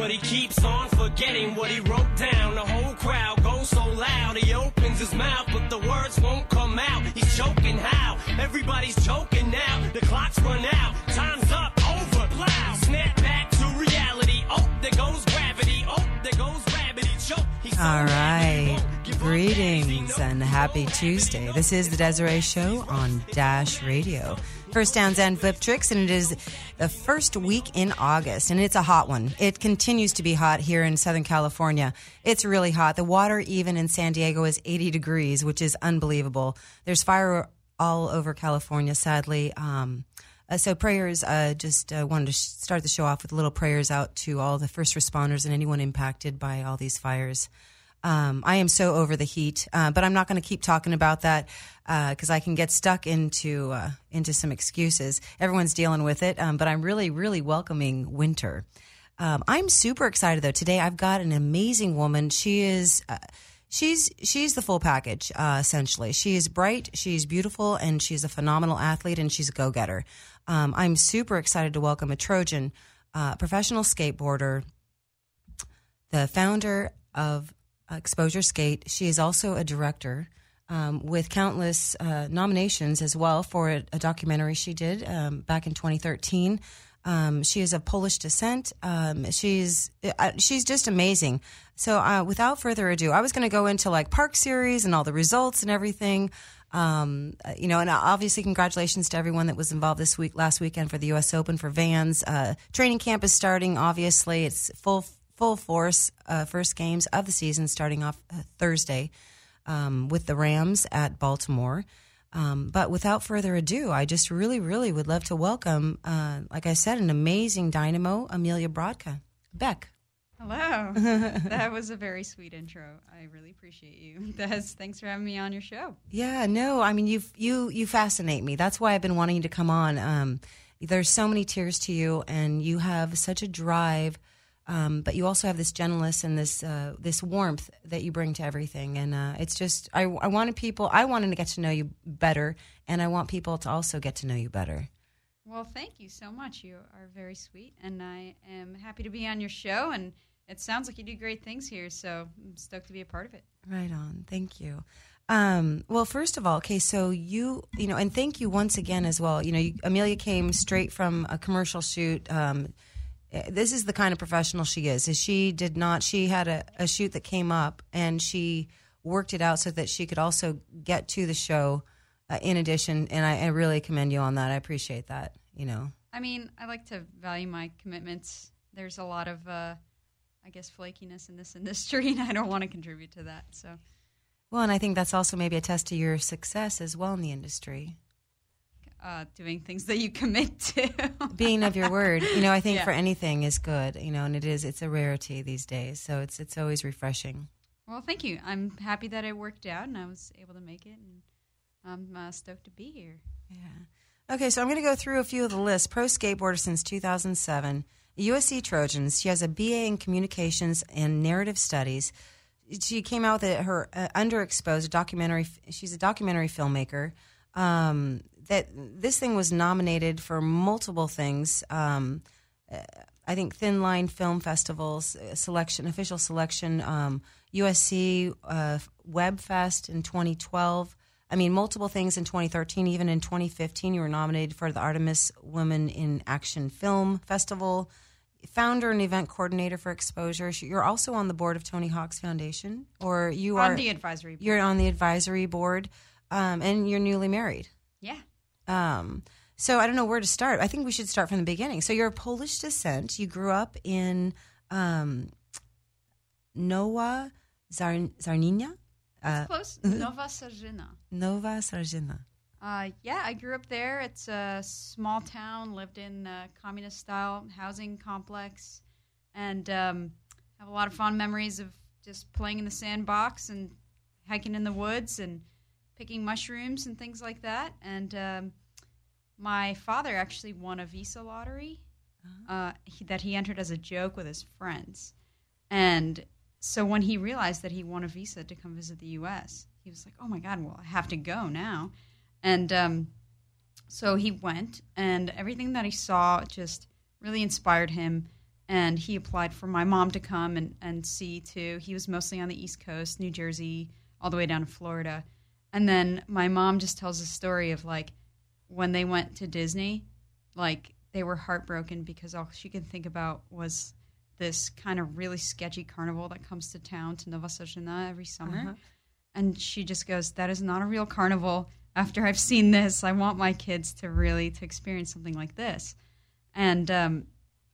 But he keeps on forgetting what he wrote down. The whole crowd goes so loud, he opens his mouth, but the words won't come out. He's choking how? Everybody's choking now. The clock's run out, time's up, over, plow. Snap back to reality. Oh, there goes gravity. Oh, there goes gravity. Choke. He's All right. won't give up. Greetings and happy Tuesday. This is the Desiree Show on Dash Radio. First Downs and Flip Tricks, and it is the first week in August, and it's a hot one. It continues to be hot here in Southern California. It's really hot. The water, even in San Diego, is 80 degrees, which is unbelievable. There's fire all over California, sadly. Um, uh, so prayers. Uh, just uh, wanted to sh- start the show off with little prayers out to all the first responders and anyone impacted by all these fires. Um, I am so over the heat, uh, but I'm not going to keep talking about that because I can get stuck into uh, into some excuses. Everyone's dealing with it, um, but I'm really, really welcoming winter. Um, I'm super excited though. Today I've got an amazing woman. She is. Uh, She's she's the full package uh, essentially. She is bright, she's beautiful, and she's a phenomenal athlete, and she's a go getter. Um, I'm super excited to welcome a Trojan, uh, professional skateboarder, the founder of Exposure Skate. She is also a director um, with countless uh, nominations as well for a, a documentary she did um, back in 2013. Um, she is of Polish descent. Um, she's uh, she's just amazing. So, uh, without further ado, I was going to go into like Park Series and all the results and everything. Um, uh, you know, and obviously, congratulations to everyone that was involved this week, last weekend for the U.S. Open for Vans. Uh, training camp is starting. Obviously, it's full full force. Uh, first games of the season starting off uh, Thursday um, with the Rams at Baltimore. Um, but without further ado, I just really, really would love to welcome, uh, like I said, an amazing dynamo, Amelia Brodka. Beck. Hello. that was a very sweet intro. I really appreciate you. Des, thanks for having me on your show. Yeah, no, I mean you you you fascinate me. That's why I've been wanting you to come on. Um, there's so many tears to you, and you have such a drive, um, but you also have this gentleness and this uh, this warmth that you bring to everything. And uh, it's just I I wanted people I wanted to get to know you better, and I want people to also get to know you better. Well, thank you so much. You are very sweet, and I am happy to be on your show. And it sounds like you do great things here, so I'm stoked to be a part of it. Right on. Thank you. Um, well, first of all, okay, so you, you know, and thank you once again as well. You know, you, Amelia came straight from a commercial shoot. Um, this is the kind of professional she is. Is she did not? She had a, a shoot that came up, and she worked it out so that she could also get to the show. Uh, in addition, and I, I really commend you on that. I appreciate that. You know, I mean, I like to value my commitments. There's a lot of, uh, I guess, flakiness in this industry, and I don't want to contribute to that. So, well, and I think that's also maybe a test to your success as well in the industry. Uh, doing things that you commit to. being of your word you know i think Yeah. for anything is good you know and it is it's a rarity these days so it's it's always refreshing Well, thank you. I'm happy that it worked out and I was able to make it, and I'm uh, stoked to be here. yeah okay so i'm going to go through a few of the lists pro skateboarder since 2007 usc trojans she has a ba in communications and narrative studies she came out with her uh, underexposed documentary she's a documentary filmmaker um, that this thing was nominated for multiple things um, I think Thin Line Film Festival's selection, official selection, um, USC uh, Web Fest in 2012. I mean, multiple things in 2013. Even in 2015, you were nominated for the Artemis Women in Action Film Festival. Founder and event coordinator for Exposure. You're also on the board of Tony Hawk's Foundation, or you On are on the advisory board. You're on the advisory board, um, and you're newly married. Um, so I don't know where to start. I think we should start from the beginning. So you're of Polish descent. You grew up in um, Nowa Zar- Zarninia, That's close. Nowa Sarzyna. Nowa Sarzyna. Uh, yeah, I grew up there. It's a small town, lived in a communist style housing complex, and um, have a lot of fond memories of just playing in the sandbox and hiking in the woods and picking mushrooms and things like that. And um, my father actually won a visa lottery uh, he, that he entered as a joke with his friends. And so when he realized that he won a visa to come visit the U.S., he was like, "Oh my God! Well, I have to go now." And um, so he went, and everything that he saw just really inspired him. And he applied for my mom to come and, and see too. He was mostly on the East Coast, New Jersey, all the way down to Florida. And then my mom just tells a story of like when they went to Disney, like they were heartbroken because all she could think about was this kind of really sketchy carnival that comes to town to Novoselice every summer. Uh-huh. And she just goes, "That is not a real carnival. After I've seen this, I want my kids to really to experience something like this." And um,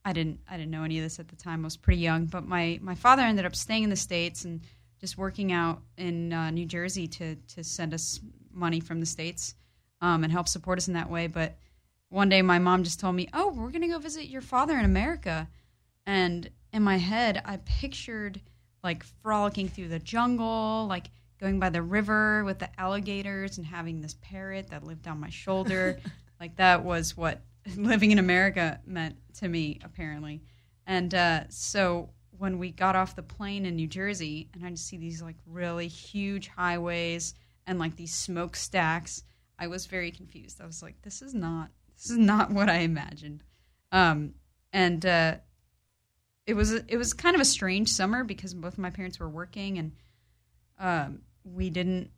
I didn't I didn't know any of this at the time. I was pretty young, but my my father ended up staying in the states and just working out in uh, New Jersey to to send us money from the states um, and help support us in that way. But one day, my mom just told me, "Oh, we're gonna go visit your father in America," and in my head, I pictured like frolicking through the jungle, like going by the river with the alligators and having this parrot that lived on my shoulder. like that was what living in America meant to me, apparently. And uh, so when we got off the plane in New Jersey, and I just see these like really huge highways and like these smokestacks, I was very confused. I was like, "This is not this is not what I imagined." Um, and uh, it was it was kind of a strange summer because both of my parents were working and um, we didn't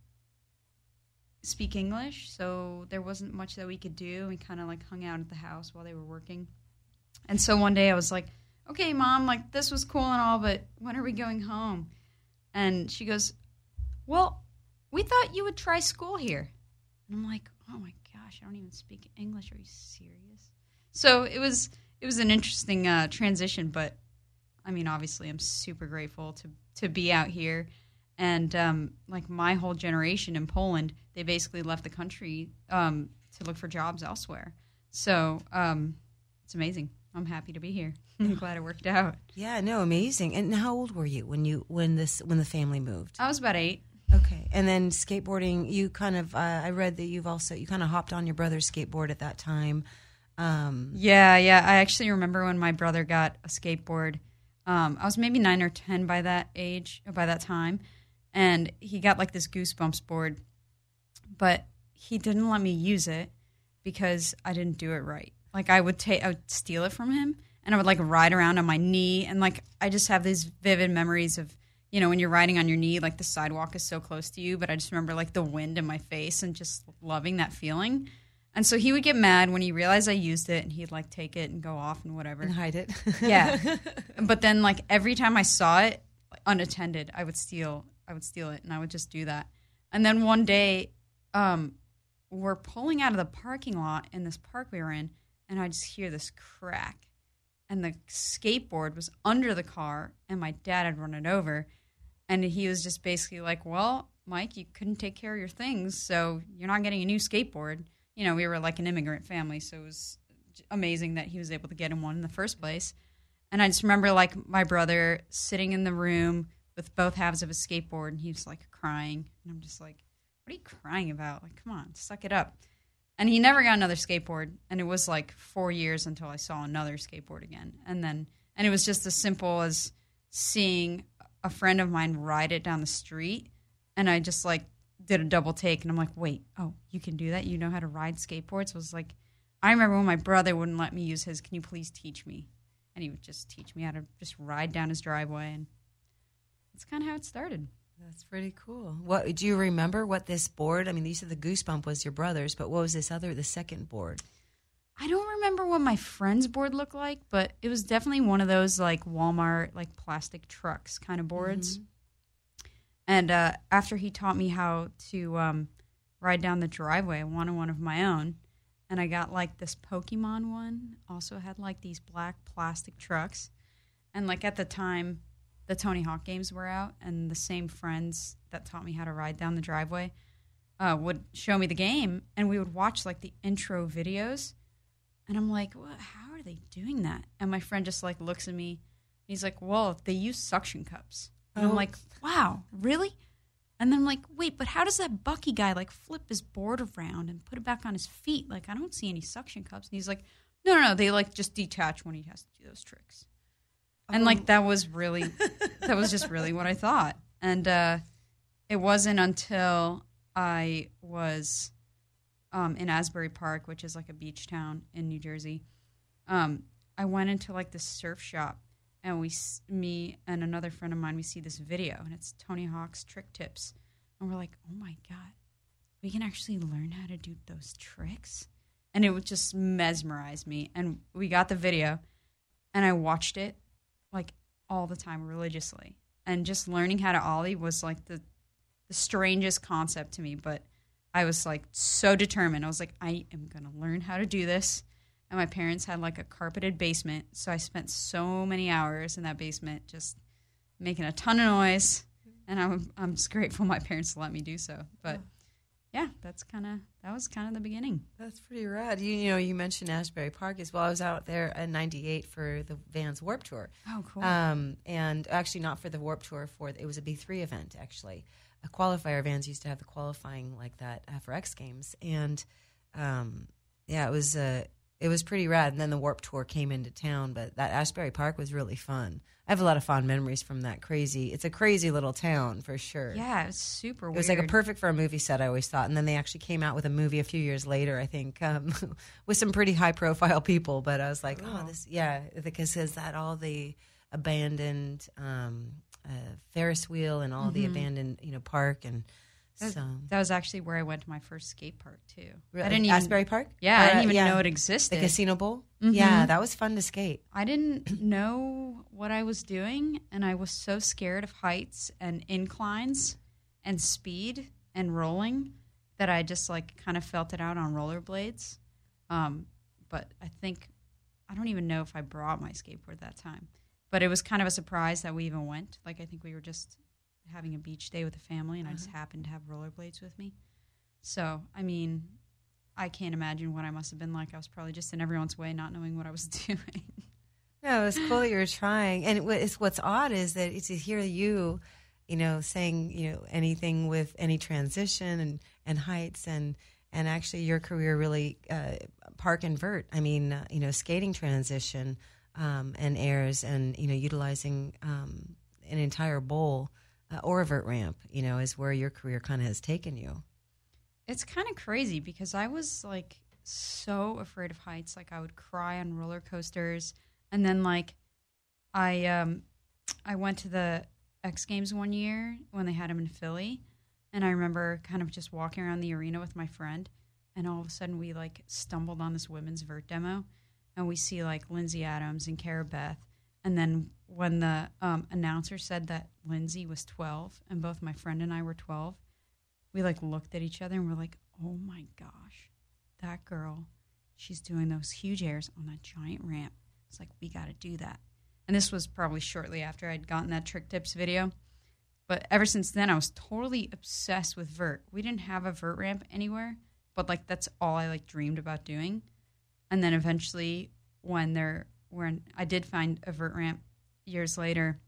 speak English, so there wasn't much that we could do. We kind of like hung out at the house while they were working. And so one day I was like, "Okay, mom, like this was cool and all, but when are we going home?" And she goes, "Well, we thought you would try school here." And I'm like, "Oh my gosh, I don't even speak English. Are you serious?" So it was it was an interesting uh, transition, but I mean, obviously, I'm super grateful to to be out here. And um, like my whole generation in Poland, they basically left the country um, to look for jobs elsewhere. So um, it's amazing. I'm happy to be here. I'm glad it worked out. Yeah, no, amazing. And how old were you when you when this when the family moved? I was about eight. Okay, and then skateboarding. You kind of uh, I read that you've also you kind of hopped on your brother's skateboard at that time. Um, Yeah, yeah. I actually remember when my brother got a skateboard. Um, I was maybe nine or ten by that age, by that time, and he got like this Goosebumps board, but he didn't let me use it because I didn't do it right. Like I would take, I would steal it from him, and I would like ride around on my knee, and like I just have these vivid memories of you know when you're riding on your knee, like the sidewalk is so close to you, but I just remember like the wind in my face and just loving that feeling. And so he would get mad when he realized I used it, and he'd like take it and go off and whatever. and hide it. Yeah. but then like every time I saw it unattended, I would steal I would steal it and I would just do that. And then one day, um, we're pulling out of the parking lot in this park we were in, and I just hear this crack. And the skateboard was under the car, and my dad had run it over. And he was just basically like, Well, Mike, you couldn't take care of your things, so you're not getting a new skateboard. You know, we were like an immigrant family, so it was amazing that he was able to get him one in the first place. And I just remember like my brother sitting in the room with both halves of his skateboard and he was like crying. And I'm just like, what are you crying about? Like, come on, suck it up. And he never got another skateboard. And it was like four years until I saw another skateboard again. And then, and it was just as simple as seeing a friend of mine ride it down the street. And I just like did a double take and I'm like, wait, oh, you can do that? You know how to ride skateboards? I was like, I remember when my brother wouldn't let me use his, can you please teach me? And he would just teach me how to just ride down his driveway. And that's kind of how it started. That's pretty cool. What do you remember? What this board? I mean, you said the goosebump was your brother's, but what was this other, the second board? I don't remember what my friend's board looked like, but it was definitely one of those like Walmart, like plastic trucks kind of boards. And uh, after he taught me how to um, ride down the driveway, I wanted one of my own. And I got like this Pokemon one, also had like these black plastic trucks. And like at the time, the Tony Hawk games were out, and the same friends that taught me how to ride down the driveway uh, would show me the game, and we would watch like the intro videos. And I'm like, what, how are they doing that? And my friend just like looks at me He's like, well, they use suction cups. And Oh. I'm like, wow, really? And then I'm like, wait, but how does that Bucky guy like flip his board around and put it back on his feet? Like, I don't see any suction cups. And he's like, no, no, no, they like just detach when he has to do those tricks. And like that was really, that was just really what I thought. And uh, it wasn't until I was um, in Asbury Park, which is like a beach town in New Jersey. Um, I went into like this surf shop, and we, me and another friend of mine, we see this video, and it's Tony Hawk's trick tips, and we're like, oh my god, we can actually learn how to do those tricks, and it would just mesmerize me. And we got the video, and I watched it like all the time religiously, and just learning how to ollie was like the the strangest concept to me, but I was like so determined. I was like, I am going to learn how to do this. And my parents had like a carpeted basement. So I spent so many hours in that basement just making a ton of noise. And I'm, I'm just grateful my parents let me do so. But yeah, that's kind of, that was kind of the beginning. That's pretty rad. You, you know, you mentioned Asbury Park as well. I was out there in '98 for the Vans Warped Tour, Oh, cool. um, and actually not for the Warped Tour. For it was a B3 event actually. A qualifier Vans used to have the qualifying like that uh, for X Games, and um, yeah, it was uh, it was pretty rad. And then the Warped Tour came into town, but that Asbury Park was really fun. I have a lot of fond memories from that crazy. It's a crazy little town for sure. yeah, it was super weird. It weird. was like a perfect for a movie set. I always thought, and then they actually came out with a movie a few years later. I think um, with some pretty high profile people. But I was like, oh, this, yeah, because is that all the abandoned um, uh, Ferris wheel and all the abandoned, you know, park and so. that was actually where I went to my first skate park too. Really? I didn't even, Asbury Park. Yeah, I didn't uh, even yeah, know it existed. the. Casino Bowl. Mhm. Yeah, that was fun to skate. I didn't know what I was doing, and I was so scared of heights and inclines and speed and rolling that I just like kind of felt it out on rollerblades. Um, but I think I don't even know if I brought my skateboard that time. But it was kind of a surprise that we even went. Like I think we were just having a beach day with the family, and I just happened to have rollerblades with me. So I mean, I can't imagine what I must have been like. I was probably just in everyone's way, not knowing what I was doing. No, it's cool that you were trying. And it's, what's odd is that it's to hear you, you know, saying you know anything with any transition and and heights and and actually your career really uh, park and vert. I mean, uh, you know, skating transition um, and airs and you know utilizing um, an entire bowl uh, or a vert ramp. You know, is where your career kind of has taken you. It's kind of crazy because I was like so afraid of heights. Like I would cry on roller coasters, and then like I um I went to the X Games one year when they had them in Philly, and I remember kind of just walking around the arena with my friend, and all of a sudden we like stumbled on this women's vert demo, and we see like Lyn-Z Adams and Cara Beth, and then when the um, announcer said that Lindsay was twelve and both my friend and I were twelve we like looked at each other and we're like, oh my gosh, that girl, she's doing those huge airs on that giant ramp. It's like, we got to do that. And this was probably shortly after I'd gotten that Trick Tips video. But ever since then, I was totally obsessed with vert. We didn't have a vert ramp anywhere, but like that's all I like dreamed about doing. And then eventually, when there, when I did find a vert ramp years later,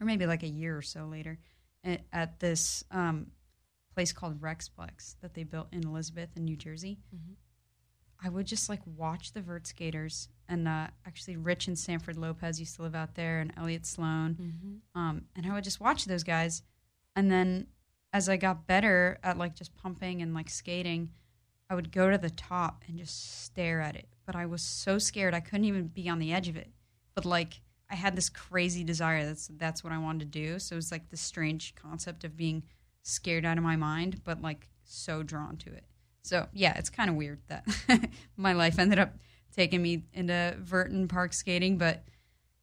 or maybe like a year or so later, at, at this um, place called Rexplex that they built in Elizabeth in New Jersey. I would just like watch the vert skaters, and uh, actually, Rich and Sanford Lopez used to live out there, and Elliot Sloan. Um, and I would just watch those guys, and then as I got better at like just pumping and like skating, I would go to the top and just stare at it. But I was so scared I couldn't even be on the edge of it. But like I had this crazy desire that's that's what I wanted to do. So it was like this strange concept of being scared out of my mind, but like so drawn to it. So yeah, it's kind of weird that my life ended up taking me into Verton Park skating, but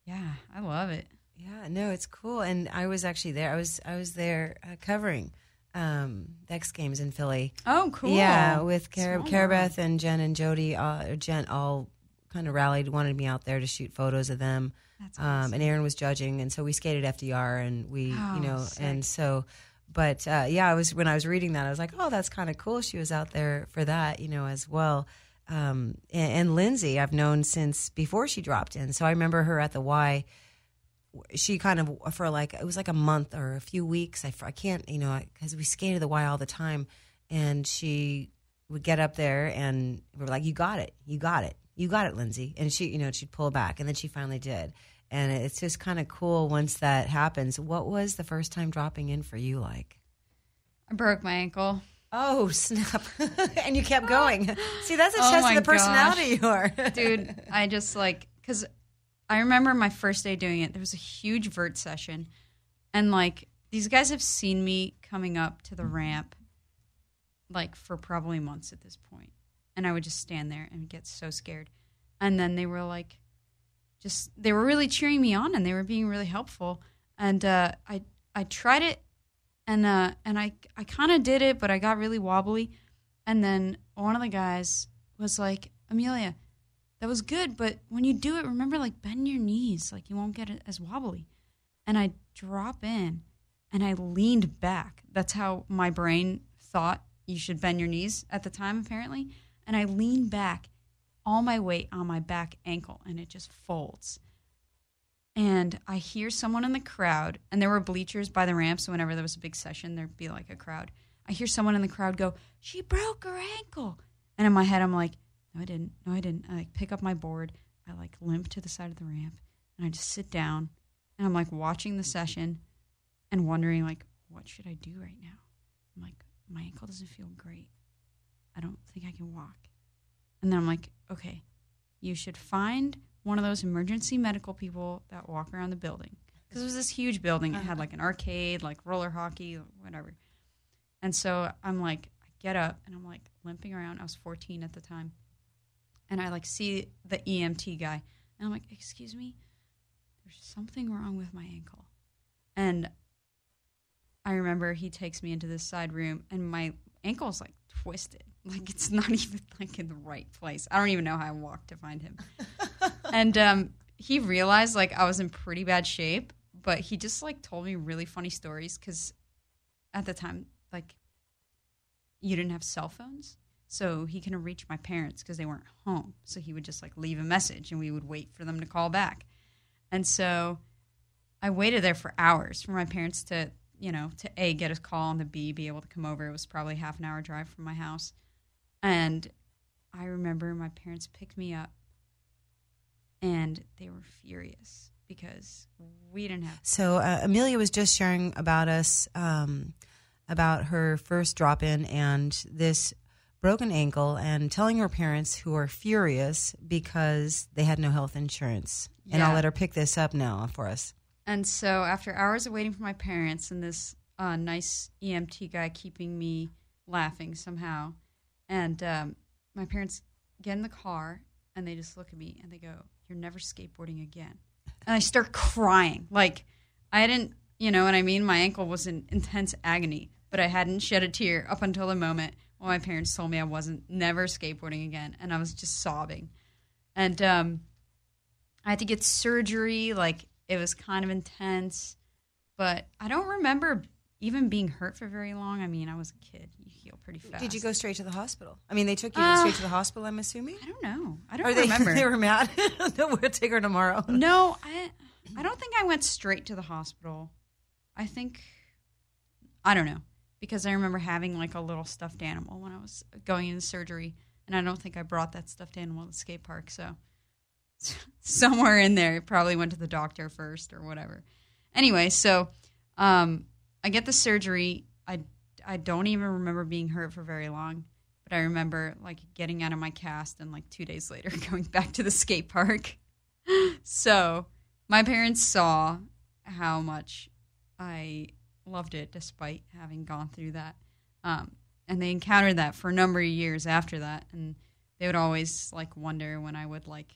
yeah, I love it. Yeah, no, it's cool. And I was actually there. I was I was there uh, covering um, X Games in Philly. Oh, cool. Yeah, with Cara, Small Cara world. Beth and Jen and Jody. Uh, Jen all kind of rallied, wanted me out there to shoot photos of them. That's Um, awesome. and Aaron was judging, and so we skated FDR, and we, Oh, you know, sick. and so, but uh, yeah, I was when I was reading that, I was like, oh, that's kind of cool. She was out there for that, you know, as well. Um, and, and Lindsay, I've known since before she dropped in, so I remember her at the Y she kind of for like it was like a month or a few weeks. I, I can't you know because we skated the Y all the time, and she would get up there and we are like, "You got it, you got it, you got it, Lindsay," and she you know she'd pull back, and then she finally did. And it's just kind of cool once that happens. What was the first time dropping in for you like? I broke my ankle. Oh snap! and you kept going. See, that's a Oh test of the personality you are, dude i just like because i remember my first day doing it there was a huge vert session and like these guys have seen me coming up to the ramp like for probably months at this point. and i would just stand there and get so scared and then they were like just they were really cheering me on and they were being really helpful and uh, i i tried it and uh, and i i kind of did it but i got really wobbly and then one of the guys was like amelia that was good, but when you do it, remember like bend your knees, like you won't get it as wobbly. And I drop in and I leaned back. That's how my brain thought you should bend your knees at the time, apparently. And I lean back, all my weight on my back ankle, and it just folds. And I hear someone in the crowd, and there were bleachers by the ramp, so whenever there was a big session, there'd be like a crowd. I hear someone in the crowd go, She broke her ankle. And in my head, I'm like, no, I didn't. No, I didn't. I like pick up my board. I like limp to the side of the ramp and I just sit down and I'm like watching the session and wondering like, what should I do right now? I'm like, my ankle doesn't feel great. I don't think I can walk. And then I'm like, okay, you should find one of those emergency medical people that walk around the building. Because it was this huge building. It had uh-huh. like an arcade, like roller hockey, whatever. And so I'm like, I get up and I'm like limping around. I was 14 at the time and I like see the EMT guy, and I'm like, "Excuse me, there's something wrong with my ankle." And I remember he takes me into this side room, and my ankle's like twisted, like it's not even like in the right place. I don't even know how I walked to find him. and um, he realized like I was in pretty bad shape, but he just like told me really funny stories because at the time, like, you didn't have cell phones so he couldn't reach my parents because they weren't home. So he would just like leave a message and we would wait for them to call back. And so I waited there for hours for my parents to, you know, to A, get a call and to B, be able to come over. It was probably half an hour drive from my house. And I remember my parents picked me up and they were furious because we didn't have. So uh, Amelia was just sharing about us, um, about her first drop in and this broken ankle and telling her parents who are furious because they had no health insurance. And I'll let her pick this up now for us. And so after hours of waiting for my parents and this uh, nice EMT guy keeping me laughing somehow, and um, my parents get in the car and they just look at me and they go, "You're never skateboarding again." And I start crying. Like I didn't, you know what I mean? My ankle was in intense agony, but I hadn't shed a tear up until the moment when my parents told me I wasn't never skateboarding again, and I was just sobbing. And um, I had to get surgery. Like it was kind of intense, but I don't remember even being hurt for very long. I mean, I was a kid. You heal pretty fast. Did you go straight to the hospital? I mean, they took you Uh, straight to the hospital, I'm assuming? I don't know. I don't they, remember. they were mad? no, we'll take her tomorrow. no, I I don't think I went straight to the hospital. I think I don't know because I remember having like a little stuffed animal when I was going into surgery, and I don't think I brought that stuffed animal to the skate park. So somewhere in there, it probably went to the doctor first or whatever. Anyway, so um, I get the surgery. I I don't even remember being hurt for very long, but I remember like getting out of my cast and like two days later going back to the skate park. so my parents saw how much I loved it despite having gone through that. Um, and they encountered that for a number of years after that. And they would always like wonder when I would like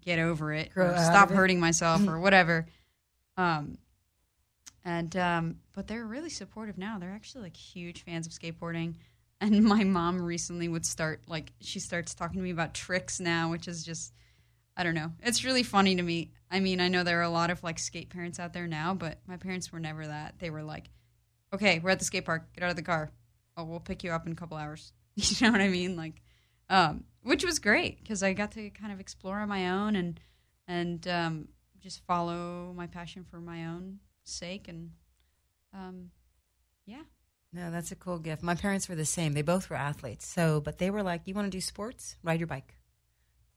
get over it Grow or stop it. hurting myself or whatever. Um, and um, but they're really supportive now. They're actually like huge fans of skateboarding. And my mom recently would start like she starts talking to me about tricks now, which is just I don't know. It's really funny to me. I mean, I know there are a lot of like skate parents out there now, but my parents were never that. They were like, "Okay, we're at the skate park. Get out of the car. Oh, we'll pick you up in a couple hours." You know what I mean? Like, um, which was great because I got to kind of explore on my own and and um, just follow my passion for my own sake, and um, yeah. No, that's a cool gift. My parents were the same. They both were athletes. So, but they were like, "You want to do sports? Ride your bike.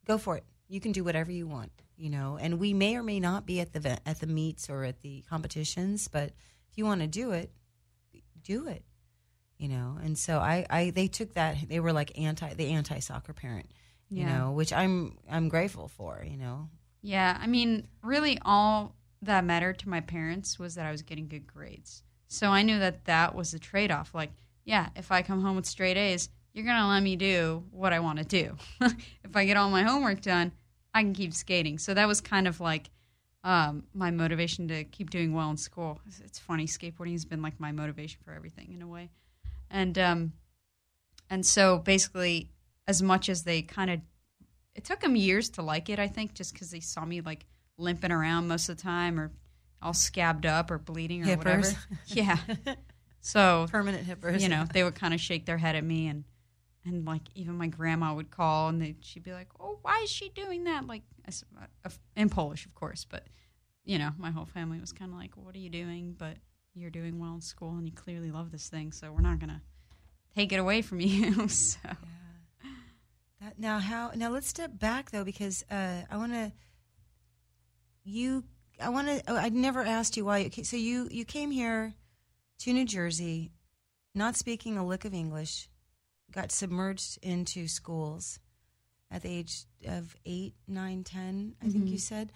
Go for it. You can do whatever you want." You know, and we may or may not be at the at the meets or at the competitions, but if you want to do it, do it. You know, and so I, I they took that. They were like anti the anti soccer parent. You Yeah. know, which I'm I'm grateful for. You know, Yeah, I mean, really, all that mattered to my parents was that I was getting good grades. So I knew that that was the trade off. Like, yeah, if I come home with straight A's, you're going to let me do what I want to do. if I get all my homework done, I can keep skating. So that was kind of like um, my motivation to keep doing well in school. It's- funny, skateboarding has been like my motivation for everything in a way. And, um, and so basically, as much as they kind of it took them years to like it, I think, just because they saw me like limping around most of the time or all scabbed up or bleeding or Hippers. whatever. Yeah. So, permanent hippers. you know, they would kind of shake their head at me and and like even my grandma would call and they, she'd be like, "Oh, why is she doing that?" Like uh, in Polish, of course, but you know, my whole family was kind of like, "What are you doing?" But you're doing well in school and you clearly love this thing, so we're not gonna take it away from you. so That, now, how? Now, let's step back though, because uh, I want to. You, I want to. Oh, I never asked you why. Ca- so you you came here to New Jersey, not speaking a lick of English, got submerged into schools at the age of eight, nine, ten. I think you said.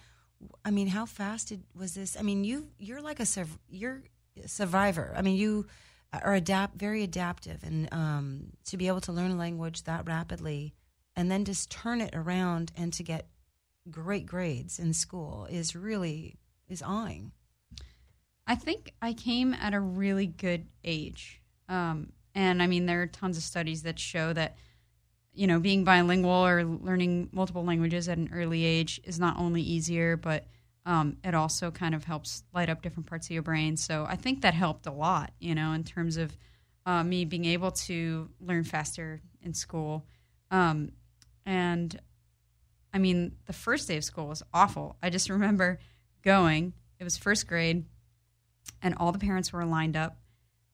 I mean, how fast did, was this? I mean, you you're like a you're a survivor. I mean, you are adapt very adaptive, and um, to be able to learn a language that rapidly, and then just turn it around and to get great grades in school is really is awing. I think I came at a really good age. Um, and I mean, there are tons of studies that show that, you know, being bilingual or learning multiple languages at an early age is not only easier, but um, it also kind of helps light up different parts of your brain. So I think that helped a lot, you know, in terms of uh, me being able to learn faster in school. Um, and I mean, the first day of school was awful. I just remember going, it was first grade, and all the parents were lined up,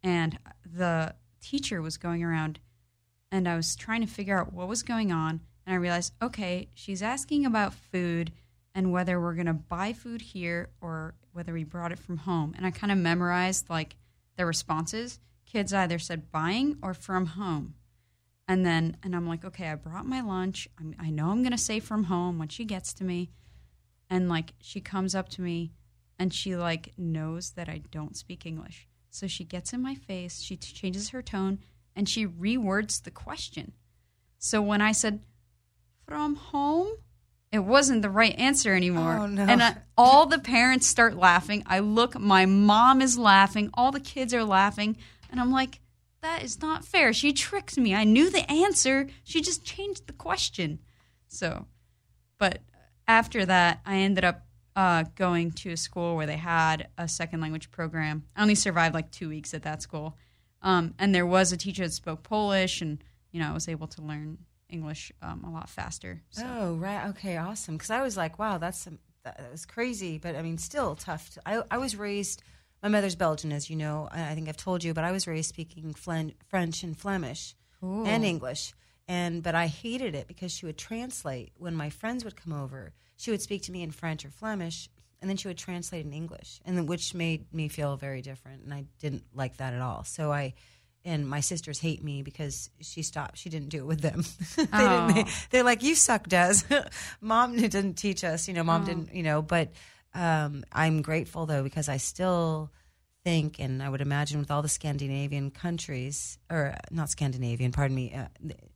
and the teacher was going around, and I was trying to figure out what was going on. And I realized, okay, she's asking about food and whether we're going to buy food here or whether we brought it from home. And I kind of memorized like their responses. Kids either said buying or from home. And then, and I'm like, okay, I brought my lunch. I'm, I know I'm going to say from home when she gets to me. And like, she comes up to me and she like knows that I don't speak English. So she gets in my face, she t- changes her tone, and she rewords the question. So when I said, from home, it wasn't the right answer anymore. Oh, no. And I, all the parents start laughing. I look, my mom is laughing, all the kids are laughing. And I'm like, that is not fair. She tricked me. I knew the answer. She just changed the question. So, but after that, I ended up uh, going to a school where they had a second language program. I only survived like two weeks at that school. Um, and there was a teacher that spoke Polish, and, you know, I was able to learn English um, a lot faster. So. Oh, right. Okay, awesome. Because I was like, wow, that's some, that was crazy, but I mean, still tough. To, I I was raised. My mother's Belgian, as you know. I I think I've told you, but I was raised speaking Flen, French and Flemish and English. And but I hated it because she would translate when my friends would come over. She would speak to me in French or Flemish, and then she would translate in English, and then, which made me feel very different, and I didn't like that at all. So I. And my sisters hate me because she stopped. She didn't do it with them. they didn't, they, they're like, "You suck, Des." mom didn't teach us. You know, mom didn't. You know, but um, I'm grateful though because I still think, and I would imagine with all the Scandinavian countries, or uh, not Scandinavian, pardon me, uh,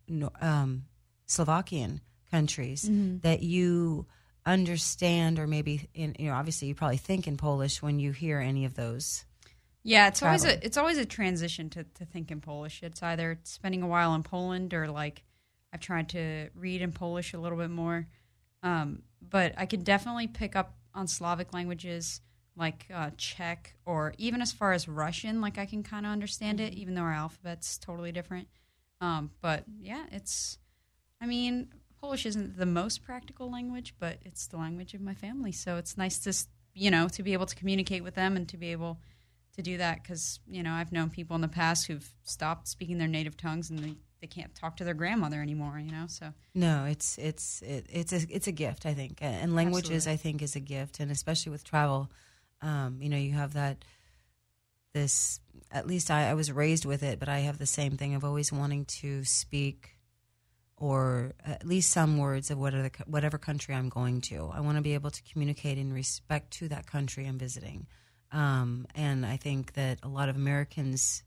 no, um, Slovakian countries, that you understand, or maybe in you know, obviously you probably think in Polish when you hear any of those. Yeah, it's always a it's always a transition to, to think in Polish. It's either spending a while in Poland or like I've tried to read in Polish a little bit more. Um, but I can definitely pick up on Slavic languages like uh, Czech or even as far as Russian. Like I can kind of understand it, even though our alphabet's totally different. Um, but yeah, it's I mean Polish isn't the most practical language, but it's the language of my family. So it's nice to, you know, to be able to communicate with them and to be able to do that because, you know, I've known people in the past who've stopped speaking their native tongues and they, they can't talk to their grandmother anymore, you know? So No, it's it's it, it's a it's a gift, I think, and languages, Absolutely. I think, is a gift, and especially with travel, um, you know, you have that. This, at least I, I was raised with it, but I have the same thing of always wanting to speak, or at least some words of whatever the, whatever country I'm going to. I want to be able to communicate in respect to that country I'm visiting, um, and I think that a lot of Americans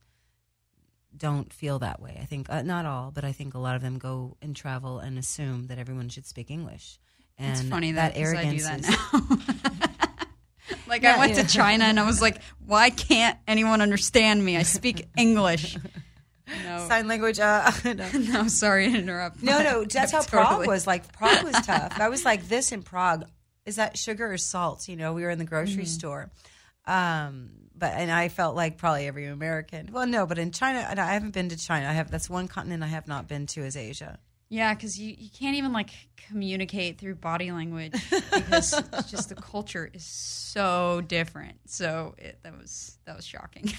don't feel that way. I think uh, not all, but I think a lot of them go and travel and assume that everyone should speak English. And it's funny that that, arrogance I do that now. like Yeah, I went yeah. to China and I was like, why can't anyone understand me? I speak English. No, sign language. Uh, no. no, sorry to interrupt. no, no, that's how Prague was. Like Prague was tough. I was like this in Prague. Is that sugar or salt? You know, we were in the grocery store. Um, but and I felt like probably every American. Well, no, but in China, and I haven't been to China. I have that's one continent I have not been to is Asia. Yeah, because you, you can't even like communicate through body language because it's just the culture is so different. So it, that was that was shocking.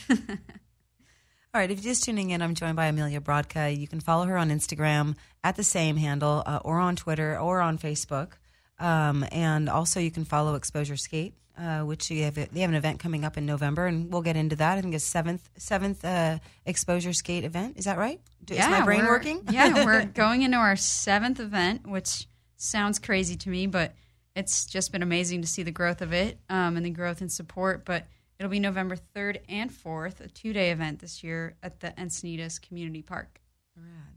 All right, if you're just tuning in, I'm joined by Amelia Brodka. You can follow her on Instagram at the same handle, uh, or on Twitter, or on Facebook. Um, and also, you can follow Exposure Skate, uh, which you have, they have an event coming up in November, and we'll get into that. I think it's seventh seventh uh, Exposure Skate event. Is that right? Is my brain working? yeah, we're going into our seventh event, which sounds crazy to me, but it's just been amazing to see the growth of it um, and the growth in support. But it'll be November 3rd and 4th, a two day event this year at the Encinitas Community Park.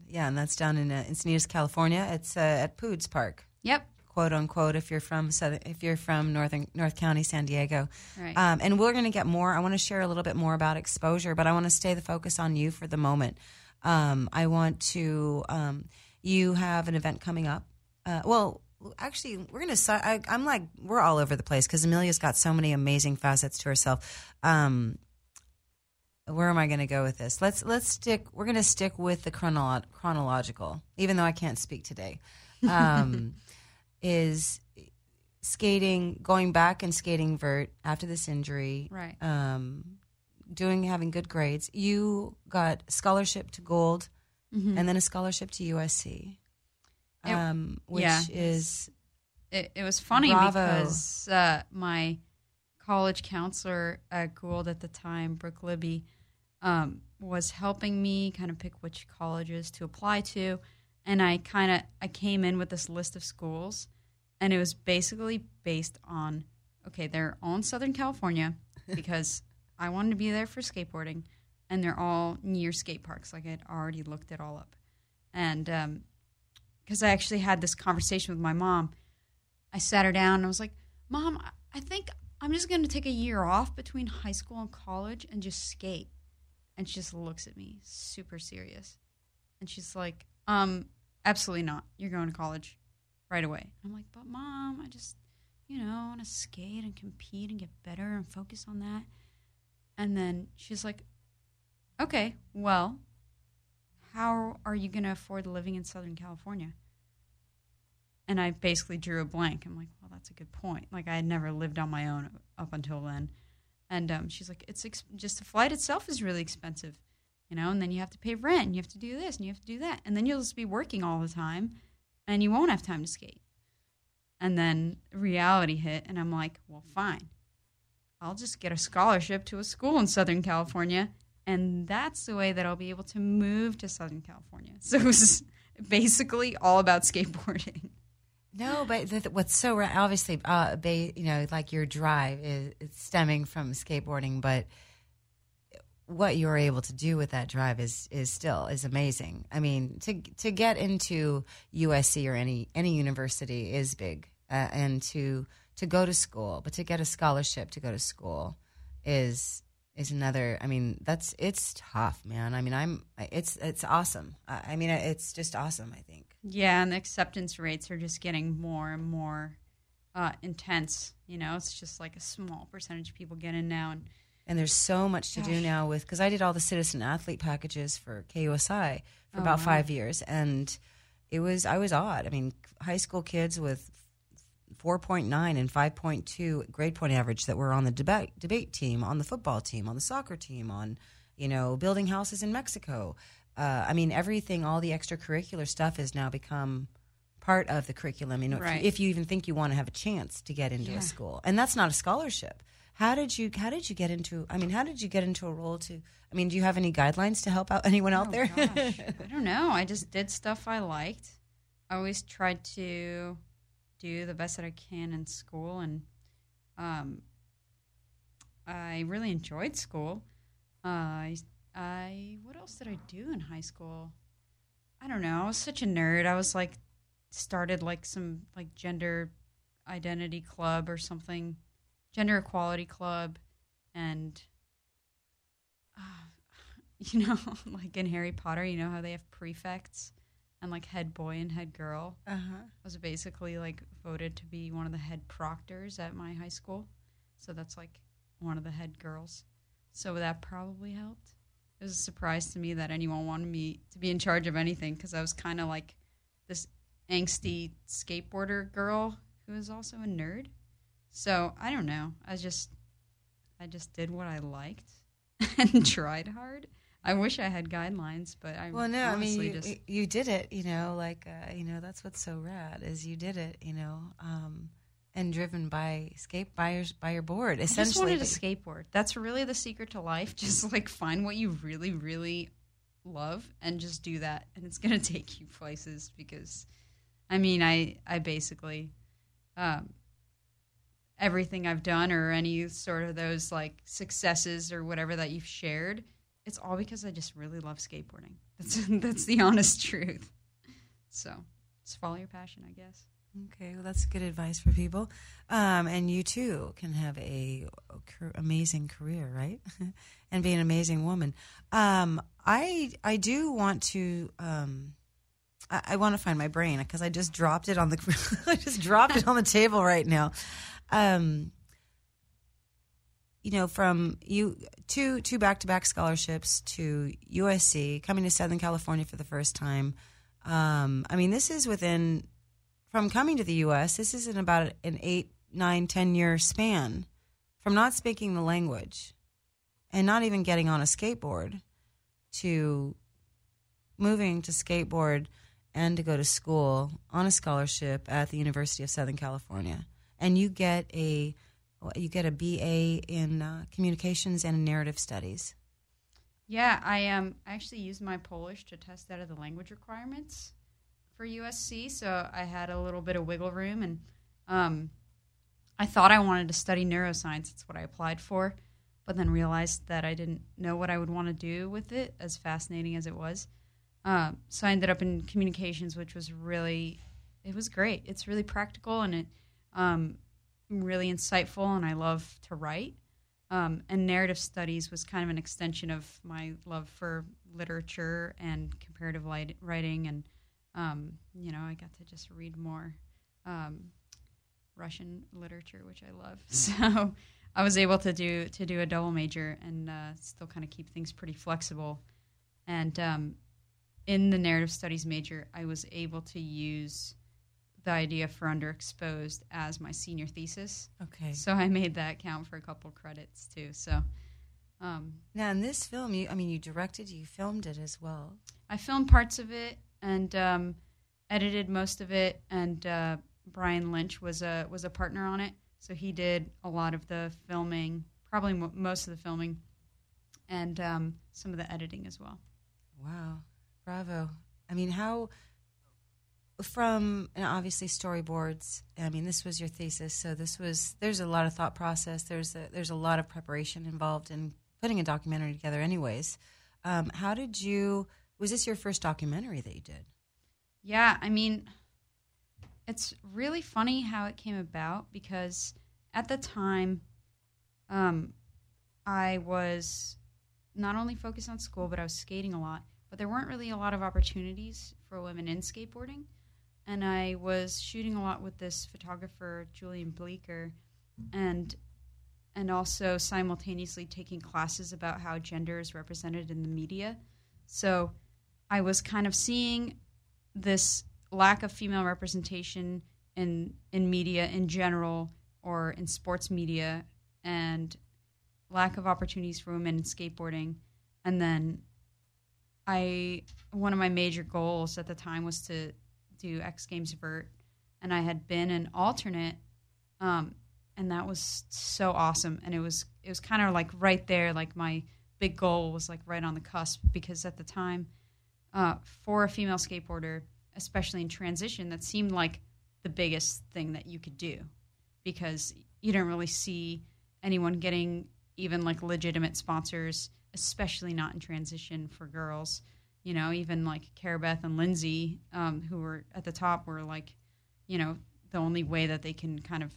yeah, and that's down in uh, Encinitas, California. It's uh, at Poods Park. Yep. quote unquote if you're from southern if you're from northern north county san diego Right. um, and we're going to get more i want to share a little bit more about exposure but i want to stay the focus on you for the moment um, i want to um, you have an event coming up uh, well actually we're going to i'm like we're all over the place because amelia's got so many amazing facets to herself um, where am I going to go with this? Let's let's stick. We're going to stick with the chronolo- chronological, even though I can't speak today. Um, is skating going back and skating vert after this injury, Right. Um, doing having good grades. You got scholarship to Gould, and then a scholarship to USC, It- um, which yeah. is it, it was funny Bravo. because uh, my college counselor at Gould at the time, Brooke Libby, um, was helping me kind of pick which colleges to apply to, and I kind of I came in with this list of schools, and it was basically based on okay, they're all in Southern California because I wanted to be there for skateboarding, and they're all near skate parks. Like I'd already looked it all up, and um, because I actually had this conversation with my mom. I sat her down and I was like, Mom, I- think I'm just going to take a year off between high school and college and just skate. And she just looks at me super serious. And she's like, um, absolutely not. You're going to college right away. I'm like, but mom, I just, you know, want to skate and compete and get better and focus on that. And then she's like, okay, well, how are you going to afford living in Southern California? And I basically drew a blank. I'm like, well, that's a good point. Like I had never lived on my own up until then. And um, she's like, it's just the flight itself is really expensive, you know. And then you have to pay rent, and you have to do this, and you have to do that, and then you'll just be working all the time, and you won't have time to skate. And then reality hit, and I'm like, well, fine. I'll just get a scholarship to a school in Southern California, and that's the way that I'll be able to move to Southern California. So it was basically all about skateboarding. No, but th- th- what's so obviously, uh, ba- you know, like your drive is it's stemming from skateboarding, but what you're able to do with that drive is is still is amazing. I mean, to to get into USC or any any university is big, uh, and to to go to school, but to get a scholarship to go to school is is another. I mean, that's it's tough, man. I mean, I'm it's it's awesome. I, I mean, it's just awesome. I think. Yeah, and the acceptance rates are just getting more and more uh, intense. You know, it's just like a small percentage of people get in now, and And there's so much to do now with because I did all the citizen athlete packages for KUSI for Oh, about wow. five years, and it was I was odd. I mean, high school kids with 4.9 and 5.2 grade point average that were on the debate debate team, on the football team, on the soccer team, on you know building houses in Mexico. Uh, I mean, everything, all the extracurricular stuff has now become part of the curriculum. You know, Right. if, if you even think you want to have a chance to get into Yeah. a school, and that's not a scholarship. How did you How did you get into? I mean, how did you get into a role to? I mean, do you have any guidelines to help out anyone out Oh, there? gosh. I don't know. I just did stuff I liked. I always tried to do the best that I can in school, and um, I really enjoyed school. Uh, I, I what else did I do in high school? I don't know. I was such a nerd. I was like started like some like gender identity club or something, gender equality club, and uh, you know, like in Harry Potter, you know how they have prefects and like head boy and head girl. uh huh. I was basically like voted to be one of the head proctors at my high school. So that's like one of the head girls. So that probably helped. It was a surprise to me that anyone wanted me to be in charge of anything because I was kind of like this angsty skateboarder girl who was also a nerd. So I don't know. I just I just did what I liked and tried hard. I wish I had guidelines, but I Well, no, I mean, you, just you did it. You know, like uh, you know, that's what's so rad is you did it. You know, um, and driven by skate by your by your board. I just Essentially, wanted to skateboard. That's really the secret to life. Just like find what you really, really love and just do that, and it's gonna take you places. Because, I mean, I I basically, um, everything I've done or any sort of those like successes or whatever that you've shared, it's all because I just really love skateboarding. That's that's the honest truth. So just follow your passion, I guess. Okay, well, that's good advice for people. Um, and you too can have a, amazing career, right? and be an amazing woman. Um, I I do want to. Um, I, I want to find my brain because I just dropped it on the. I just dropped it on the table right now. Um, you know, from you two two back to back scholarships to USC, coming to Southern California for the first time. Um, I mean, this is within from coming to the U.S. This is in about an eight, nine, ten year span from not speaking the language and not even getting on a skateboard to moving to skateboard and to go to school on a scholarship at the University of Southern California. And you get a you get a BA in uh, communications and narrative studies. Yeah, I um actually used my Polish to test out of the language requirements for USC, so I had a little bit of wiggle room, and um, I thought I wanted to study neuroscience. That's what I applied for, but then realized that I didn't know what I would want to do with it, as fascinating as it was. Um, so I ended up in communications, which was really, it was great. It's really practical and it um, really insightful, and I love to write. Um, and narrative studies was kind of an extension of my love for literature and comparative light, writing, and um, you know, I got to just read more um, Russian literature, which I love. So I was able to do to do a double major and uh, still kind of keep things pretty flexible. And um, in the narrative studies major, I was able to use the idea for underexposed as my senior thesis. Okay. So I made that count for a couple credits too. So um, Now, in this film, you I mean, you directed, you filmed it as well. I filmed parts of it and um, edited most of it. And uh, Brian Lynch was a was a partner on it, so he did a lot of the filming, probably mo- most of the filming, and um, some of the editing as well. Wow, bravo! I mean, how from and obviously storyboards. I mean, this was your thesis, so this was there's a lot of thought process. There's a, there's a lot of preparation involved in putting a documentary together. Anyways, um, how did you? Was this your first documentary that you did? Yeah, I mean, it's really funny how it came about because at the time, um, I was not only focused on school, but I was skating a lot. But there weren't really a lot of opportunities for women in skateboarding, and I was shooting a lot with this photographer Julian Bleecker, and and also simultaneously taking classes about how gender is represented in the media. So I was kind of seeing this lack of female representation in in media in general or in sports media and lack of opportunities for women in skateboarding and then I one of my major goals at the time was to do X Games vert and I had been an alternate um, and that was so awesome. And it was it was kind of like right there like my big goal was like right on the cusp because at the time uh, for a female skateboarder especially in transition that seemed like the biggest thing that you could do because you don't really see anyone getting even like legitimate sponsors especially not in transition for girls you know even like Cara-Beth and Lyn-Z um, who were at the top were like you know the only way that they can kind of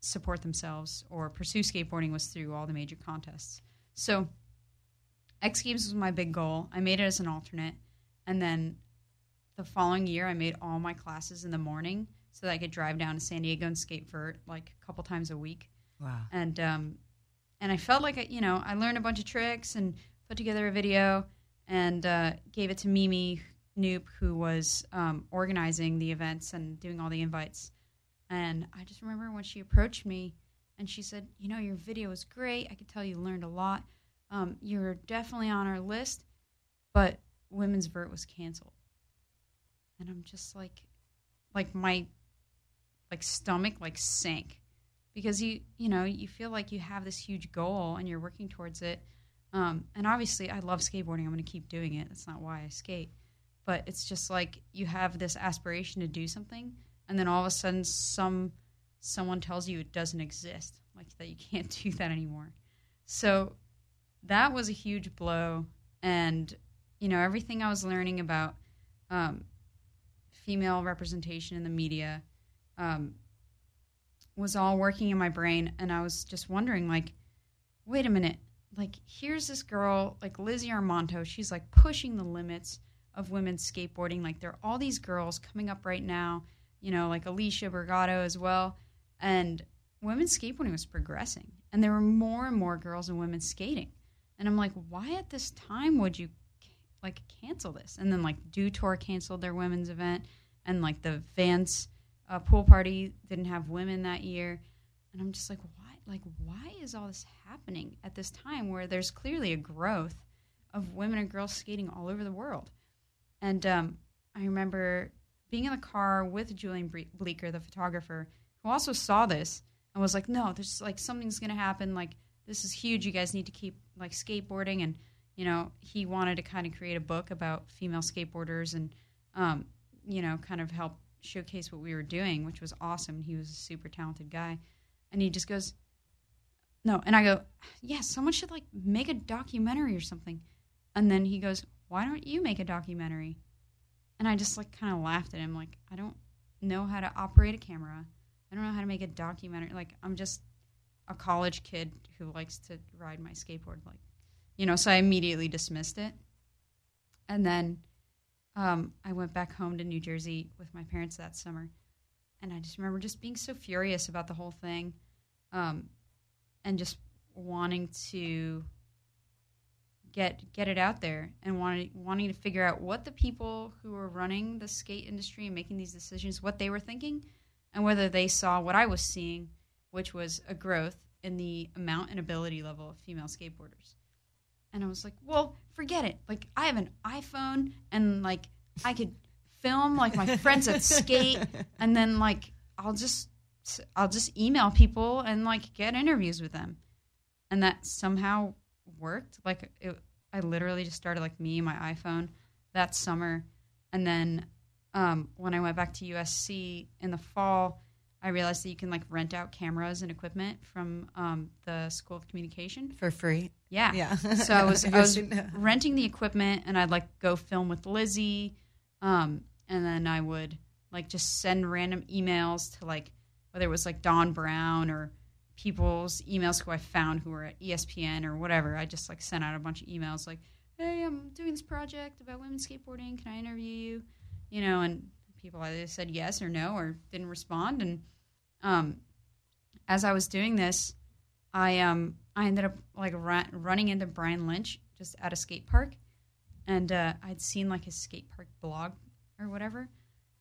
support themselves or pursue skateboarding was through all the major contests. So X Games was my big goal. I made it as an alternate. And then the following year, I made all my classes in the morning so that I could drive down to San Diego and skate vert like a couple times a week. Wow. And um, and I felt like I, you know I learned a bunch of tricks and put together a video and uh, gave it to Mimi Knoop, who was um, organizing the events and doing all the invites. And I just remember when she approached me and she said, You know, your video was great. I could tell you learned a lot. Um, you're definitely on our list, but Women's Vert was canceled. And I'm just like, like my like stomach like sank because you you know you feel like you have this huge goal and you're working towards it um, and obviously i love skateboarding. I'm going to keep doing it. That's not why i skate. But it's just like you have this aspiration to do something and then all of a sudden some someone tells you it doesn't exist like that you can't do that anymore. So that was a huge blow. And you know everything i was learning about um, female representation in the media um, was all working in my brain. And i was just wondering like wait a minute like here's this girl like lizzie armanto she's like pushing the limits of women's skateboarding like there are all these girls coming up right now you know, like Allysha Bergado as well. And women's skateboarding was progressing. And there were more and more girls and women skating. And I'm like, why at this time would you like cancel this? And then like Dew Tour canceled their women's event, and like the Vans uh, pool party didn't have women that year. And I'm just like, why? Like, why is all this happening at this time where there's clearly a growth of women and girls skating all over the world? And um, I remember being in the car with Julian Bleecker, the photographer, who also saw this and was like, "No, there's like something's gonna happen. Like this is huge. You guys need to keep like skateboarding." And you know, he wanted to kind of create a book about female skateboarders and um, you know, kind of help showcase what we were doing, which was awesome. He was a super talented guy, and he just goes, "No," and I go, "Yeah, someone should like make a documentary or something." And then he goes, "Why don't you make a documentary?" And I just like kind of laughed at him, like, I don't know how to operate a camera. I don't know how to make a documentary. Like, I'm just a college kid who likes to ride my skateboard. Like, you know, so I immediately dismissed it. And then um, I went back home to New Jersey with my parents that summer. And I just remember just being so furious about the whole thing um, and just wanting to get get it out there and wanting wanting to figure out what the people who were running the skate industry and making these decisions what they were thinking and whether they saw what I was seeing which was a growth in the amount and ability level of female skateboarders. And I was like well forget it. Like I have an iPhone and like I could film like my friends at skate and then like I'll just I'll just email people and like get interviews with them and that somehow worked. Like it, I literally just started like me, and my iPhone that summer, and then um, when I went back to USC in the fall, I realized that you can like rent out cameras and equipment from um, the School of Communication for free. Yeah, yeah. So I was I was renting the equipment, and I'd like go film with Lizzie, um, and then I would like just send random emails to like whether it was like Don Brown or people's emails who I found who were at ESPN or whatever. I just like sent out a bunch of emails like, "Hey, I'm doing this project about women skateboarding. Can I interview you?" You know, and people either said yes or no or didn't respond. And um, as I was doing this, I um I ended up like ra- running into Brian Lynch just at a skate park, and uh, I'd seen like his skate park blog or whatever,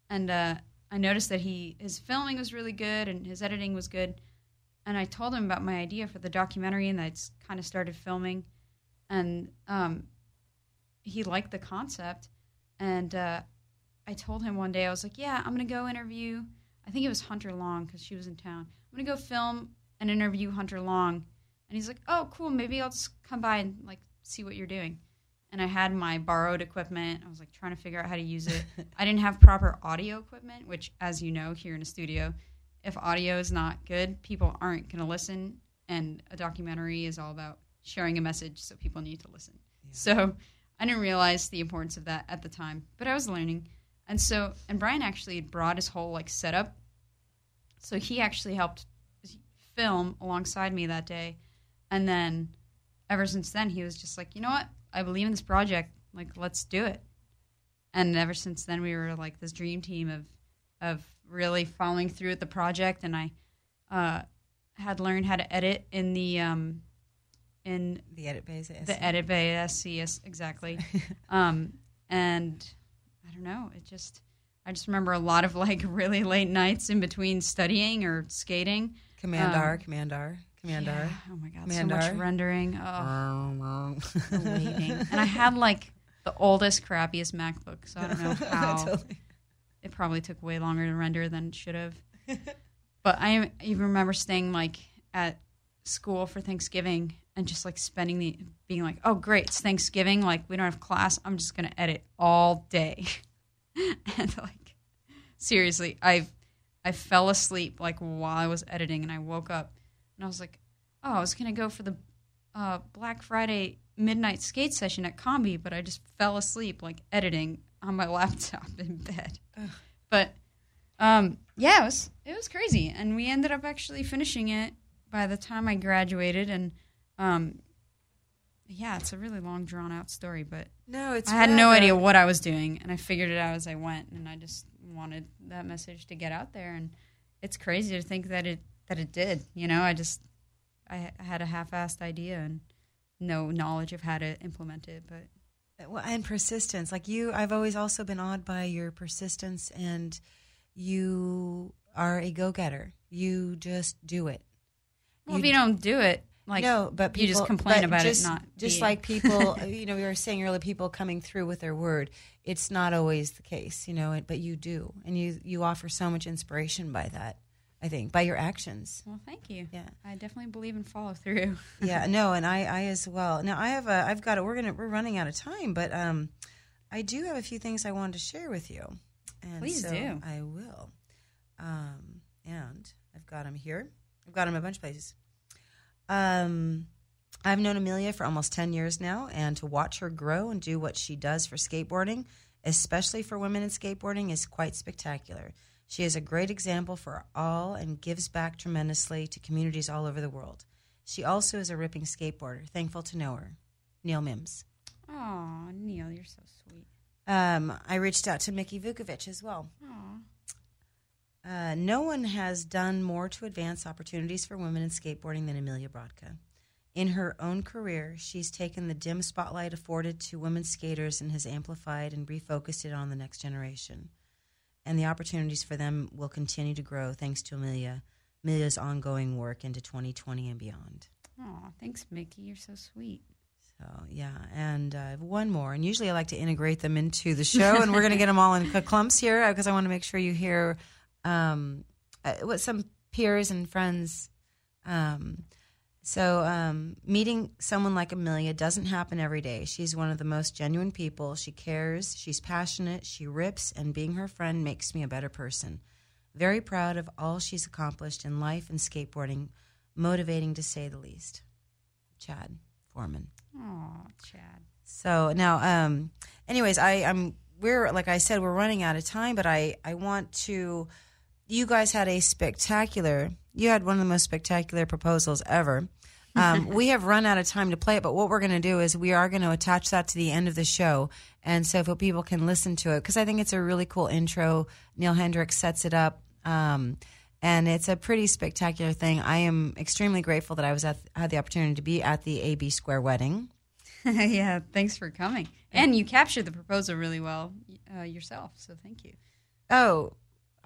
and uh, I noticed that he his filming was really good and his editing was good. And I told him about my idea for the documentary, and I kind of started filming, and um, he liked the concept. And uh, I told him one day, I was like, "Yeah, I'm gonna go interview. I think it was Hunter Long because she was in town. I'm gonna go film and interview Hunter Long." And he's like, "Oh, cool. Maybe I'll just come by and like see what you're doing." And I had my borrowed equipment. I was like trying to figure out how to use it. I didn't have proper audio equipment, which, as you know, here in a studio, if audio is not good, people aren't going to listen. And a documentary is all about sharing a message, so people need to listen. So I didn't realize the importance of that at the time, but I was learning. And so, and Brian actually brought his whole like setup. So he actually helped film alongside me that day. And then ever since then, he was just like, you know what? I believe in this project. Like, let's do it. And ever since then, we were like this dream team of of really following through with the project. And I uh, had learned how to edit in the um, in The edit bay. the edit bay SCS exactly. um, and I don't know. It just I just remember a lot of like really late nights in between studying or skating. Command um, R, Command R, Command Yeah. Oh my god, Command so much rendering. Oh, Totally. waiting. and I had like the oldest, crappiest MacBook, so I don't know how. It probably took way longer to render than it should have. but I even remember staying like at school for Thanksgiving and just like spending the being like, oh great, it's Thanksgiving. Like we don't have class. I'm just gonna edit all day. and like seriously, I I fell asleep like while I was editing, and I woke up and I was like, oh, I was gonna go for the uh, Black Friday midnight skate session at Combi, but I just fell asleep like editing on my laptop in bed. But um, yeah, it was it was crazy, and we ended up actually finishing it by the time I graduated, and um, yeah, it's a really long drawn out story, but No, it's. I had no idea what I was doing, and I figured it out as I went, and I just wanted that message to get out there, and it's crazy to think that it that it did. You know, I just I, I had a half-assed idea and no knowledge of how to implement it, but uh, Well, and persistence. Like you, I've always also been awed by your persistence, and you are a go-getter. You just do it. well, if you don't do it, like no, but people, you just complain about just, it, not just being. like people. Uh, you know, we were saying earlier, people coming through with their word. It's not always the case, you know, but you do, and you you offer so much inspiration by that. I think by your actions. Well, thank you. Yeah. I definitely believe in follow through. yeah, no, and I, I as well. Now I have a, I've got a, we're gonna, we're running out of time, but um, I do have a few things I wanted to share with you. And Please so do. I will. Um, and I've got them here. I've got them a bunch of places. Um, I've known Amelia for almost ten years now, and to watch her grow and do what she does for skateboarding, especially for women in skateboarding, is quite spectacular. She is a great example for all and gives back tremendously to communities all over the world. She also is a ripping skateboarder. Thankful to know her. Neil Mims. Oh, Neil, you're so sweet. Um, I reached out to Mickey Vukovic as well. Uh, no one has done more to advance opportunities for women in skateboarding than Amelia Brodka. In her own career, she's taken the dim spotlight afforded to women skaters and has amplified and refocused it on the next generation. And the opportunities for them will continue to grow thanks to Amelia, Amelia's ongoing work into 2020 and beyond. Aw, thanks, Mickey. You're so sweet. So yeah, and uh, I have one more. And usually I like to integrate them into the show, and we're going to get them all in clumps here because I want to make sure you hear um, uh, what some peers and friends. Um, so um, meeting someone like Amelia doesn't happen every day. She's one of the most genuine people. She cares. She's passionate. She rips, and being her friend makes me a better person. Very proud of all she's accomplished in life and skateboarding. Motivating to say the least. Chad Foreman. Aw, Chad. So now, um, anyways, I, I'm we're like I said, we're running out of time, but I I want to. You guys had a spectacular. You had one of the most spectacular proposals ever. Um, we have run out of time to play it, but what we're going to do is we are going to attach that to the end of the show, and so if people can listen to it because I think it's a really cool intro. Neal Hendrix sets it up. Um, and it's a pretty spectacular thing. I am extremely grateful that I was at, had the opportunity to be at the AB Square wedding. yeah, thanks for coming. And you captured the proposal really well uh, yourself, so thank you. Oh,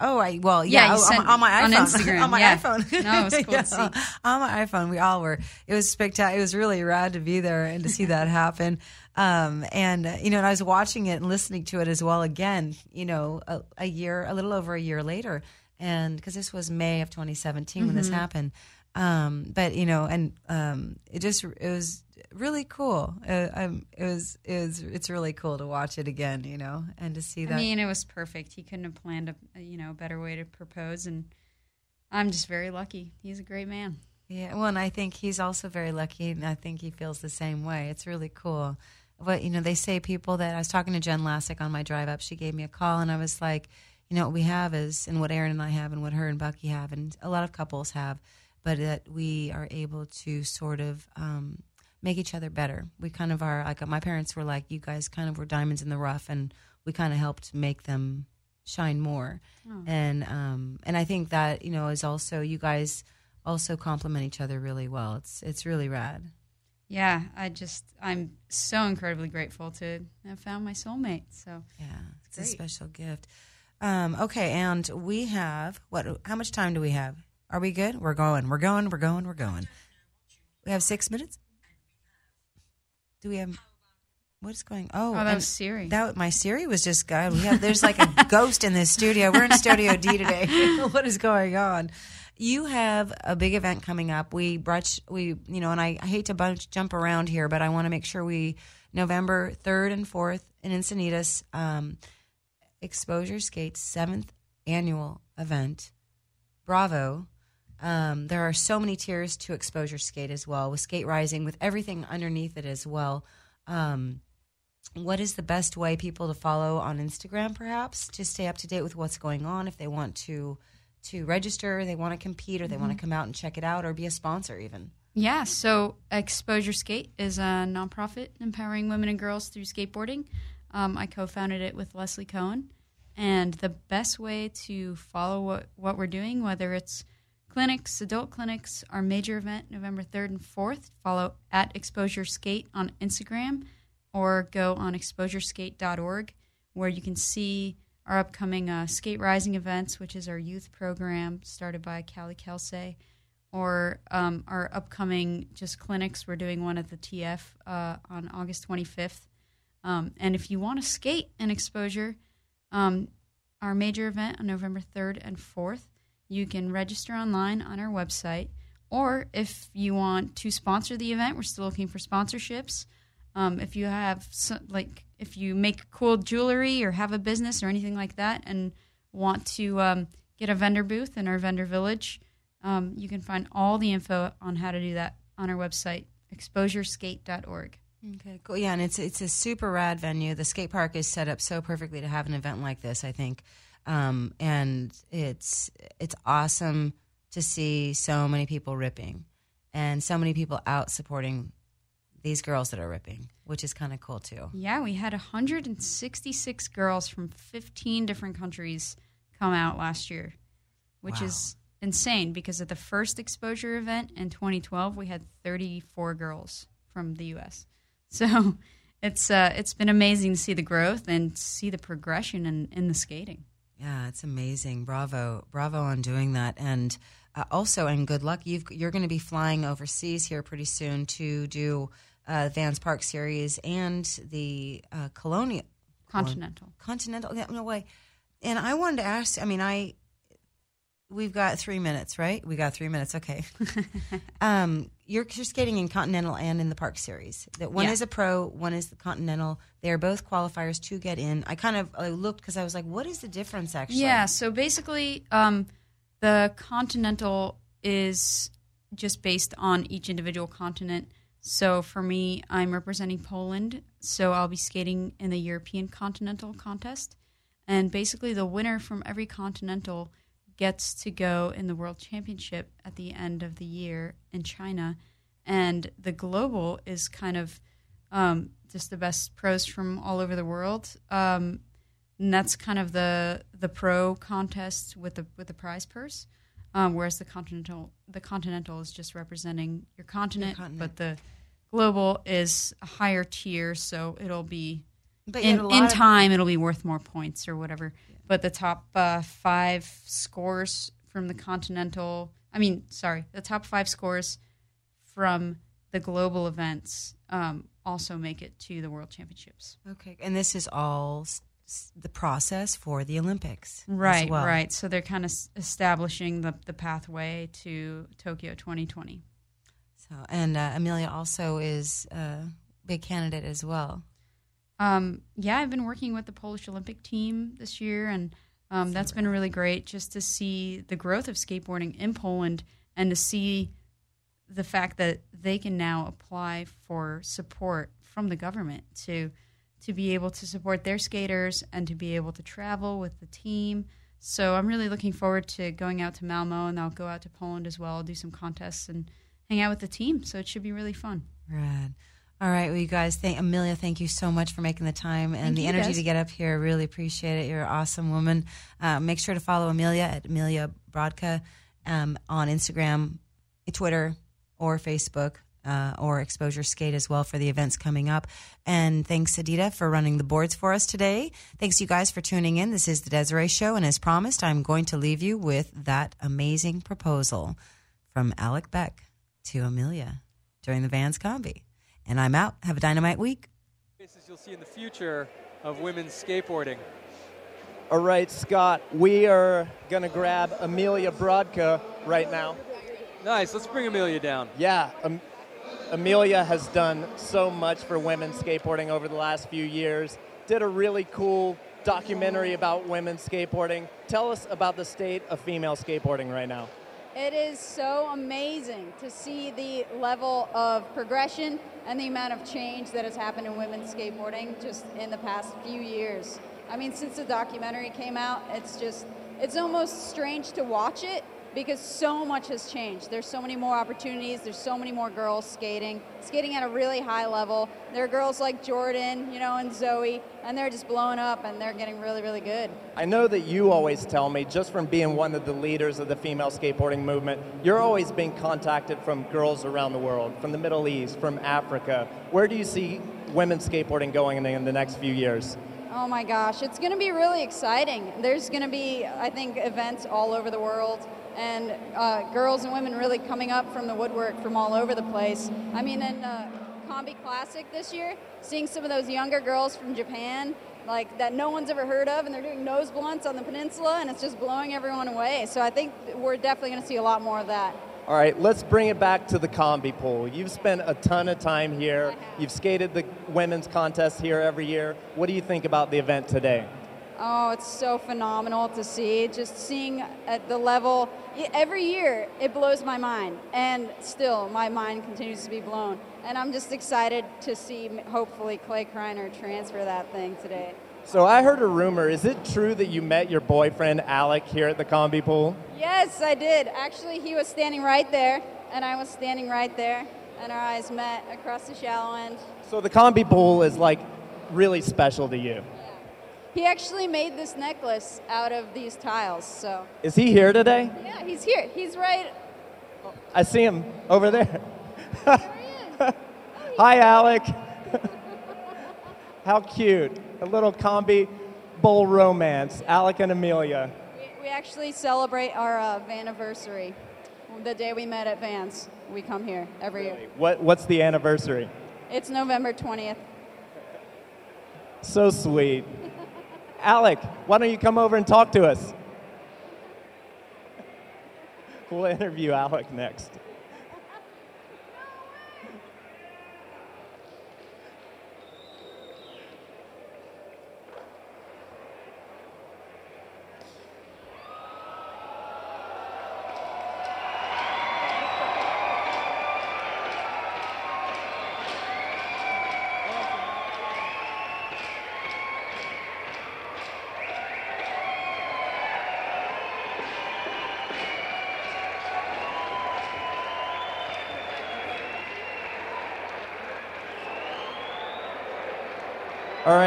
oh, I well, Yeah, yeah, oh, sent on, on my on iPhone, Instagram, on my yeah. iPhone. No, it was cool to see. On my iPhone, we all were. It was spectacular. It was really rad to be there and to see that happen. Um, and uh, you know, and I was watching it and listening to it as well again. You know, a, a year, a little over a year later, and because this was May of 2017 when this happened. Um, but you know, and um, it just it was really cool. Uh, um, it was it was it's really cool to watch it again. You know, and to see that. I mean, it was perfect. He couldn't have planned a a, you know better way to propose, and I'm just very lucky. He's a great man. Yeah, well, and I think he's also very lucky, and I think he feels the same way. It's really cool. But you know, they say people that I was talking to Jen Lasek on my drive up. She gave me a call, and I was like, you know, what we have is, and what Aaron and I have, and what her and Bucky have, and a lot of couples have, but that we are able to sort of um, make each other better. We kind of are like my parents were like, you guys kind of were diamonds in the rough, and we kind of helped make them shine more. And um, and I think that you know is also you guys also complement each other really well. It's it's really rad. Yeah, I just I'm so incredibly grateful to have found my soulmate. So Yeah, it's a Great. special gift. Um, okay, and we have what? How much time do we have? Are we good? We're going. We're going. We're going. We're going. We have six minutes. Do we have? What's going? Oh, Oh, that was Siri. That my Siri was just gone. We have there's like a ghost in this studio. We're in Studio D today. what is going on? You have a big event coming up. We brunch. We you know, and I, I hate to bunch, jump around here, but I want to make sure we November third and fourth in Encinitas. Um, Exposure Skate's seventh annual event. Bravo. Um, there are so many tiers to Exposure Skate as well, with Skate Rising, with everything underneath it as well. Um, what is the best way people to follow on Instagram, perhaps, to stay up to date with what's going on if they want to to register, they want to compete, or they want to come out and check it out, or be a sponsor even? Yeah, so Exposure Skate is a nonprofit empowering women and girls through skateboarding. Um, I co founded it with Leslie Cohen. And the best way to follow what, what we're doing, whether it's clinics, adult clinics, our major event, November 3rd and 4th, follow at Exposure Skate on Instagram or go on exposureskate.org where you can see our upcoming uh, Skate Rising events, which is our youth program started by Callie Kelsey or um, our upcoming just clinics. We're doing one at the TF uh, on August 25th. Um, and if you want to skate in exposure, um, our major event on November 3rd and 4th, you can register online on our website. Or if you want to sponsor the event, we're still looking for sponsorships. Um, if you have some, like if you make cool jewelry or have a business or anything like that and want to um, get a vendor booth in our vendor village, um, you can find all the info on how to do that on our website, exposureskate.org. Okay, cool. Yeah, and it's it's a super rad venue. The skate park is set up so perfectly to have an event like this. I think, um, and it's it's awesome to see so many people ripping, and so many people out supporting these girls that are ripping, which is kind of cool too. Yeah, we had 166 girls from 15 different countries come out last year, which Wow. is insane because at the first exposure event in 2012, we had 34 girls from the U.S. So it's uh, it's been amazing to see the growth and see the progression in, in the skating. Yeah, it's amazing. Bravo, bravo on doing that, and uh, also, and good luck. You've, you're going to be flying overseas here pretty soon to do uh, Vans Park Series and the uh, Colonial Continental. Continental. Yeah, no way. And I wanted to ask. I mean, I we've got three minutes, right? We got three minutes. Okay. um, you're, you're skating in Continental and in the Park Series. That one Yeah. is a pro, one is the Continental. They are both qualifiers to get in. I kind of I looked because I was like, what is the difference actually? Yeah, so basically, um, the continental is just based on each individual continent. So for me, I'm representing Poland, so I'll be skating in the European Continental Contest. And basically, the winner from every continental gets to go in the World Championship at the end of the year in China. And the global is kind of um, just the best pros from all over the world. Um, and that's kind of the the pro contest with the with the prize purse. Um, whereas the continental the continental is just representing your continent, continent. but the global is a higher tier, so it'll be But in, in of- time it'll be worth more points or whatever. But the top uh, five scores from the continental, I mean, sorry, the top five scores from the global events um, also make it to the World Championships. Okay, and this is all s- s- the process for the Olympics, as Right, well. right. So they're kind of s- establishing the, the pathway to Tokyo 2020. So, and uh, Amelia also is a big candidate as well. Um, yeah, I've been working with the Polish Olympic team this year, and um, that's been really great just to see the growth of skateboarding in Poland and to see the fact that they can now apply for support from the government to to be able to support their skaters and to be able to travel with the team. So I'm really looking forward to going out to Malmo, and I'll go out to Poland as well, do some contests and hang out with the team. So it should be really fun. Rad. All right, well, you guys, thank Amelia. Thank you so much for making the time and Thank the energy guys. to get up here. I really appreciate it. You're an awesome woman. Uh, make sure to follow Amelia at Amelia Brodka um, on Instagram, Twitter, or Facebook. Uh, or Exposure Skate as well for the events coming up. And thanks, Adita, for running the boards for us today. Thanks, you guys, for tuning in. This is the Desiree Show. And as promised, I'm going to leave you with that amazing proposal from Alec Beck to Amelia during the Vans Combi. And I'm out. Have a dynamite week. faces you'll see in the future of women's skateboarding. All right, Scott, we are going to grab Amelia Brodka right now. Nice. Let's bring Amelia down. Yeah, um, Amelia has done so much for women's skateboarding over the last few years. Did a really cool documentary about women's skateboarding. Tell us about the state of female skateboarding right now. It is so amazing to see the level of progression and the amount of change that has happened in women's skateboarding just in the past few years. I mean, since the documentary came out, it's just, it's almost strange to watch it because so much has changed. There's so many more opportunities, there's so many more girls skating, skating at a really high level. There are girls like Jordan, you know, and Zoe, and they're just blowing up and they're getting really, really good. I know that you always tell me, just from being one of the leaders of the female skateboarding movement, you're always being contacted from girls around the world, from the Middle East, from Africa. Where do you see women's skateboarding going in the, in the next few years? Oh my gosh, it's going to be really exciting. There's going to be, I think, events all over the world and uh, girls and women really coming up from the woodwork from all over the place. I mean, in uh, Combi Classic this year, seeing some of those younger girls from Japan, like that no one's ever heard of, and they're doing nose blunts on the peninsula, and it's just blowing everyone away. So I think we're definitely going to see a lot more of that. All right, let's bring it back to the combi pool. You've spent a ton of time here. You've skated the women's contest here every year. What do you think about the event today? Oh, it's so phenomenal to see. Just seeing at the level, every year it blows my mind. And still, my mind continues to be blown. And I'm just excited to see, hopefully, Clay Kreiner transfer that thing today. So I heard a rumor. Is it true that you met your boyfriend Alec here at the combi pool? Yes, I did. Actually, he was standing right there, and I was standing right there. And our eyes met across the shallow end. So the combi pool is like really special to you. He actually made this necklace out of these tiles. So, Is he here today? yeah, he's here. He's right. I see him over there. There he is. Hi, Alec. How cute. A little combi bowl romance. Alec and Amelia. We, we actually celebrate our uh, anniversary. The day we met at Vans, we come here every year. What, what's the anniversary? It's November 20th. So sweet. Alec, why don't you come over and talk to us? We'll interview Alec next.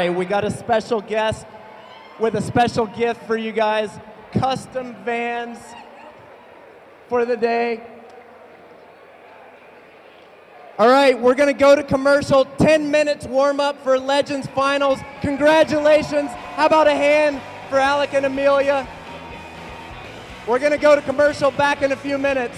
Right, we got a special guest with a special gift for you guys custom vans for the day. All right, we're going to go to commercial. 10 minutes warm up for Legends Finals. Congratulations. How about a hand for Alec and Amelia. We're going to go to commercial back in a few minutes.